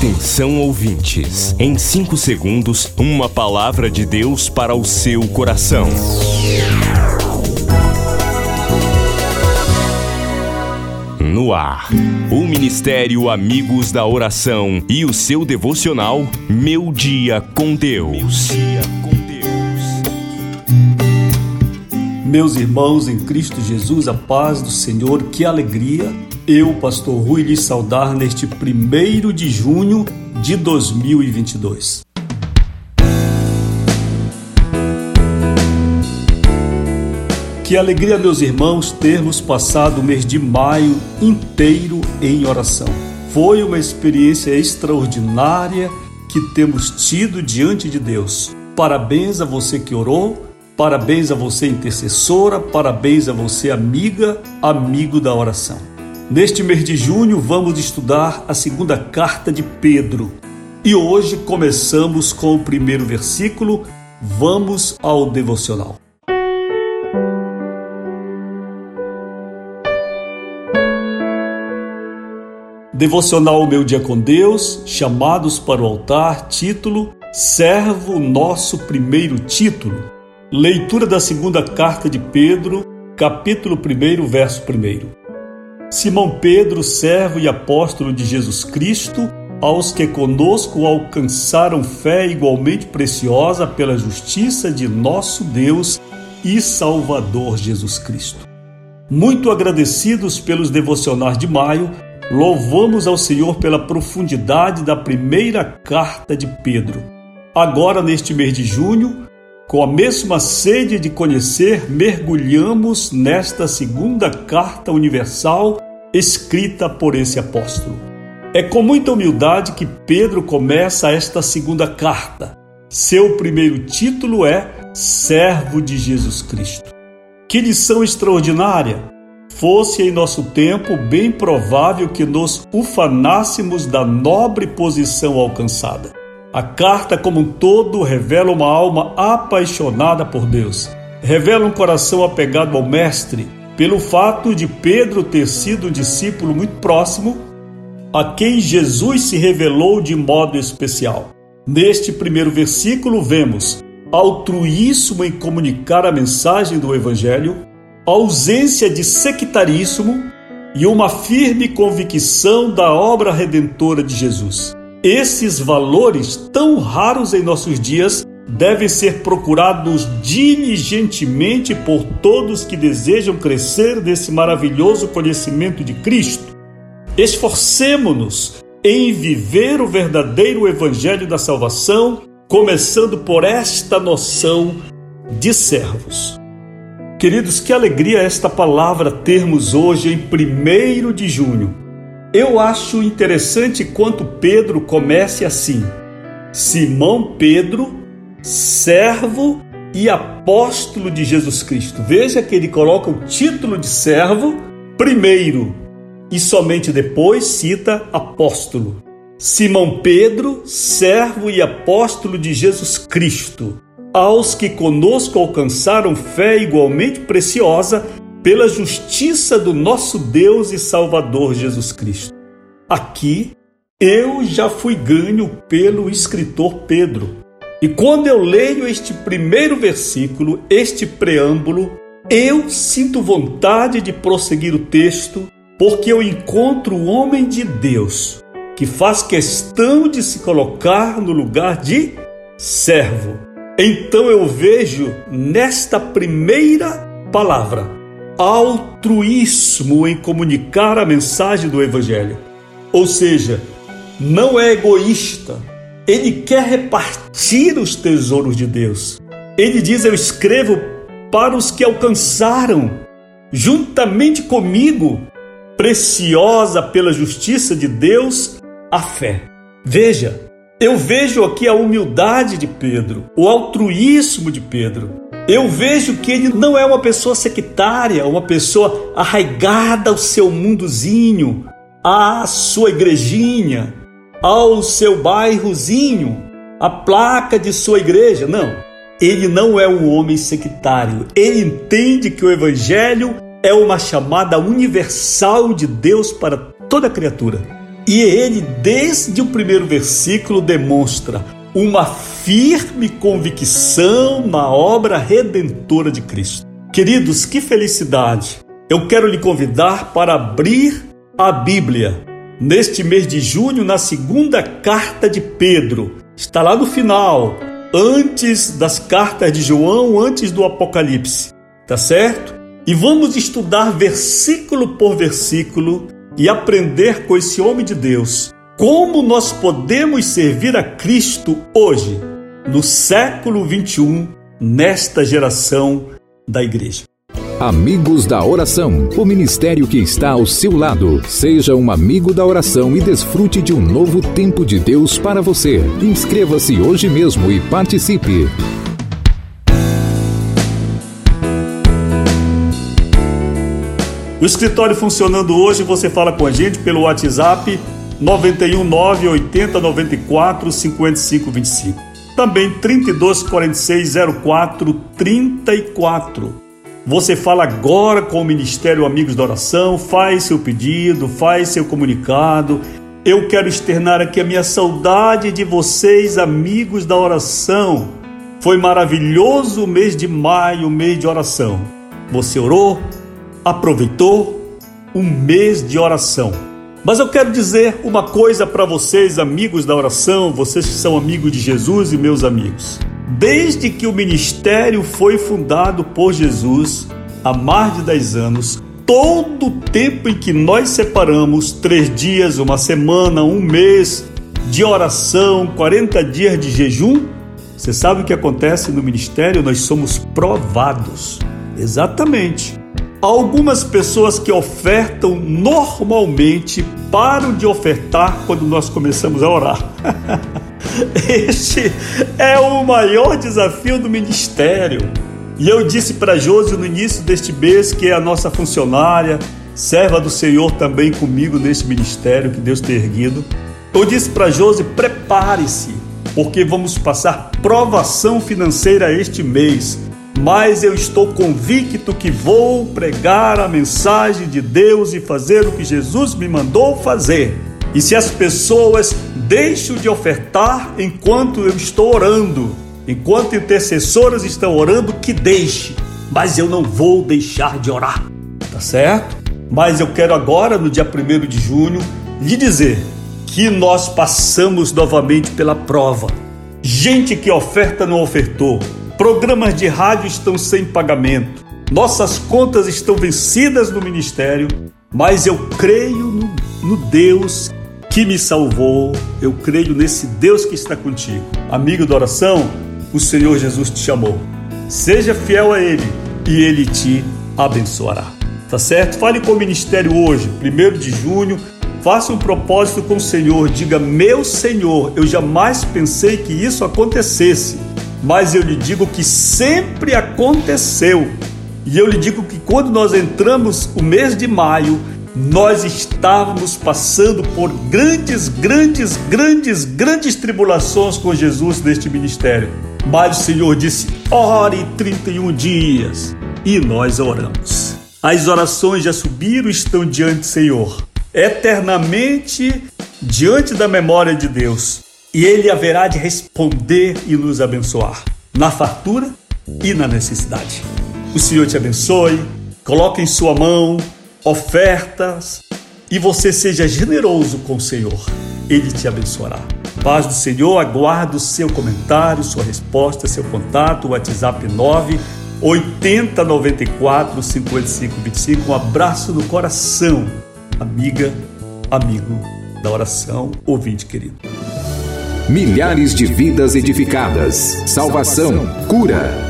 Atenção ouvintes, em 5 segundos, uma palavra de Deus para o seu coração. No ar, o Ministério Amigos da Oração e o seu devocional Meu Dia com Deus. Meus irmãos em Cristo Jesus, a paz do Senhor, que alegria eu, pastor Rui, lhe saudar neste primeiro de junho de 2022. Que alegria, meus irmãos, termos passado o mês de maio inteiro em oração. Foi uma experiência extraordinária que temos tido diante de Deus. Parabéns a você que orou, parabéns a você intercessora, parabéns a você amiga, amigo da oração. Neste mês de junho, vamos estudar a segunda carta de Pedro. E hoje começamos com o primeiro versículo. Vamos ao devocional. Devocional Meu Dia com Deus, chamados para o altar, título Servo Nosso Primeiro Título. Leitura da segunda carta de Pedro, capítulo 1, verso 1. Simão Pedro, servo e apóstolo de Jesus Cristo, aos que conosco alcançaram fé igualmente preciosa pela justiça de nosso Deus e Salvador Jesus Cristo. Muito agradecidos pelos devocionais de maio, louvamos ao Senhor pela profundidade da primeira carta de Pedro. Agora, neste mês de junho, com a mesma sede de conhecer, mergulhamos nesta segunda carta universal escrita por esse apóstolo. É com muita humildade que Pedro começa esta segunda carta. Seu primeiro título é Servo de Jesus Cristo. Que lição extraordinária! Fosse em nosso tempo bem provável que nos ufanássemos da nobre posição alcançada. A carta, como um todo, revela uma alma apaixonada por Deus, revela um coração apegado ao Mestre, pelo fato de Pedro ter sido um discípulo muito próximo a quem Jesus se revelou de modo especial. Neste primeiro versículo, vemos altruísmo em comunicar a mensagem do Evangelho, ausência de sectarismo e uma firme convicção da obra redentora de Jesus. Esses valores, tão raros em nossos dias, devem ser procurados diligentemente por todos que desejam crescer desse maravilhoso conhecimento de Cristo. Esforcemo-nos em viver o verdadeiro Evangelho da salvação, começando por esta noção de servos. Queridos, que alegria esta palavra termos hoje em 1 de junho eu acho interessante quanto Pedro comece assim: Simão Pedro, servo e apóstolo de Jesus Cristo. Veja que ele coloca o título de servo primeiro e somente depois cita apóstolo. Simão Pedro, servo e apóstolo de Jesus Cristo, aos que conosco alcançaram fé igualmente preciosa pela justiça do nosso Deus e Salvador Jesus Cristo. Aqui eu já fui ganho pelo escritor Pedro. E quando eu leio este primeiro versículo, este preâmbulo, eu sinto vontade de prosseguir o texto, porque eu encontro o homem de Deus que faz questão de se colocar no lugar de servo. Então eu vejo nesta primeira palavra altruísmo em comunicar a mensagem do Evangelho. Ou seja, não é egoísta, ele quer repartir os tesouros de Deus. Ele diz: Eu escrevo para os que alcançaram, juntamente comigo, preciosa pela justiça de Deus, a fé. Veja, eu vejo aqui a humildade de Pedro, o altruísmo de Pedro. Eu vejo que ele não é uma pessoa sectária, uma pessoa arraigada ao seu mundozinho, à sua igrejinha, ao seu bairrozinho, à placa de sua igreja. Não. Ele não é um homem sectário. Ele entende que o evangelho é uma chamada universal de Deus para toda criatura. E ele, desde o primeiro versículo, demonstra uma firme convicção na obra redentora de Cristo. Queridos, que felicidade! Eu quero lhe convidar para abrir a Bíblia neste mês de junho, na segunda carta de Pedro. Está lá no final, antes das cartas de João, antes do Apocalipse. Tá certo? E vamos estudar versículo por versículo e aprender com esse homem de Deus como nós podemos servir a Cristo hoje, no século 21, nesta geração da igreja. Amigos da Oração, o ministério que está ao seu lado. Seja um amigo da oração e desfrute de um novo tempo de Deus para você. Inscreva-se hoje mesmo e participe. O escritório funcionando hoje, você fala com a gente pelo WhatsApp 91 9 80 94 55 25. Também 32 46 04 34. Você fala agora com o Ministério Amigos da Oração, faz seu pedido, faz seu comunicado. Eu quero externar aqui a minha saudade de vocês, amigos da oração. Foi maravilhoso o mês de maio, mês de oração. Você orou? aproveitou um mês de oração. Mas eu quero dizer uma coisa para vocês, amigos da oração, vocês que são amigos de Jesus e meus amigos. Desde que o ministério foi fundado por Jesus, há mais de 10 anos, todo o tempo em que nós separamos três dias, uma semana, um mês de oração, 40 dias de jejum, você sabe o que acontece no ministério? Nós somos provados. Exatamente. Algumas pessoas que ofertam normalmente param de ofertar quando nós começamos a orar. Este é o maior desafio do ministério. E eu disse para Josi no início deste mês, que é a nossa funcionária, serva do Senhor também comigo neste ministério que Deus tem erguido. Eu disse para Josi: prepare-se, porque vamos passar provação financeira este mês mas eu estou convicto que vou pregar a mensagem de Deus e fazer o que Jesus me mandou fazer. E se as pessoas deixam de ofertar enquanto eu estou orando, enquanto intercessoras estão orando, que deixe, mas eu não vou deixar de orar, tá certo? Mas eu quero agora, no dia 1 de junho, lhe dizer que nós passamos novamente pela prova. Gente que oferta não ofertou, Programas de rádio estão sem pagamento. Nossas contas estão vencidas no ministério, mas eu creio no, no Deus que me salvou. Eu creio nesse Deus que está contigo. Amigo da oração, o Senhor Jesus te chamou. Seja fiel a Ele e Ele te abençoará. Tá certo? Fale com o ministério hoje, 1 de junho. Faça um propósito com o Senhor. Diga: Meu Senhor, eu jamais pensei que isso acontecesse mas eu lhe digo que sempre aconteceu. E eu lhe digo que quando nós entramos o mês de maio, nós estávamos passando por grandes, grandes, grandes, grandes tribulações com Jesus neste ministério. Mas o Senhor disse: ore 31 dias. E nós oramos. As orações já subiram, estão diante do Senhor, eternamente diante da memória de Deus e Ele haverá de responder e nos abençoar, na fartura e na necessidade. O Senhor te abençoe, coloque em sua mão ofertas e você seja generoso com o Senhor. Ele te abençoará. Paz do Senhor, aguardo seu comentário, sua resposta, seu contato, WhatsApp 9 80 94 55 25. Um abraço no coração, amiga, amigo da oração, ouvinte querido. Milhares de vidas edificadas, salvação, cura.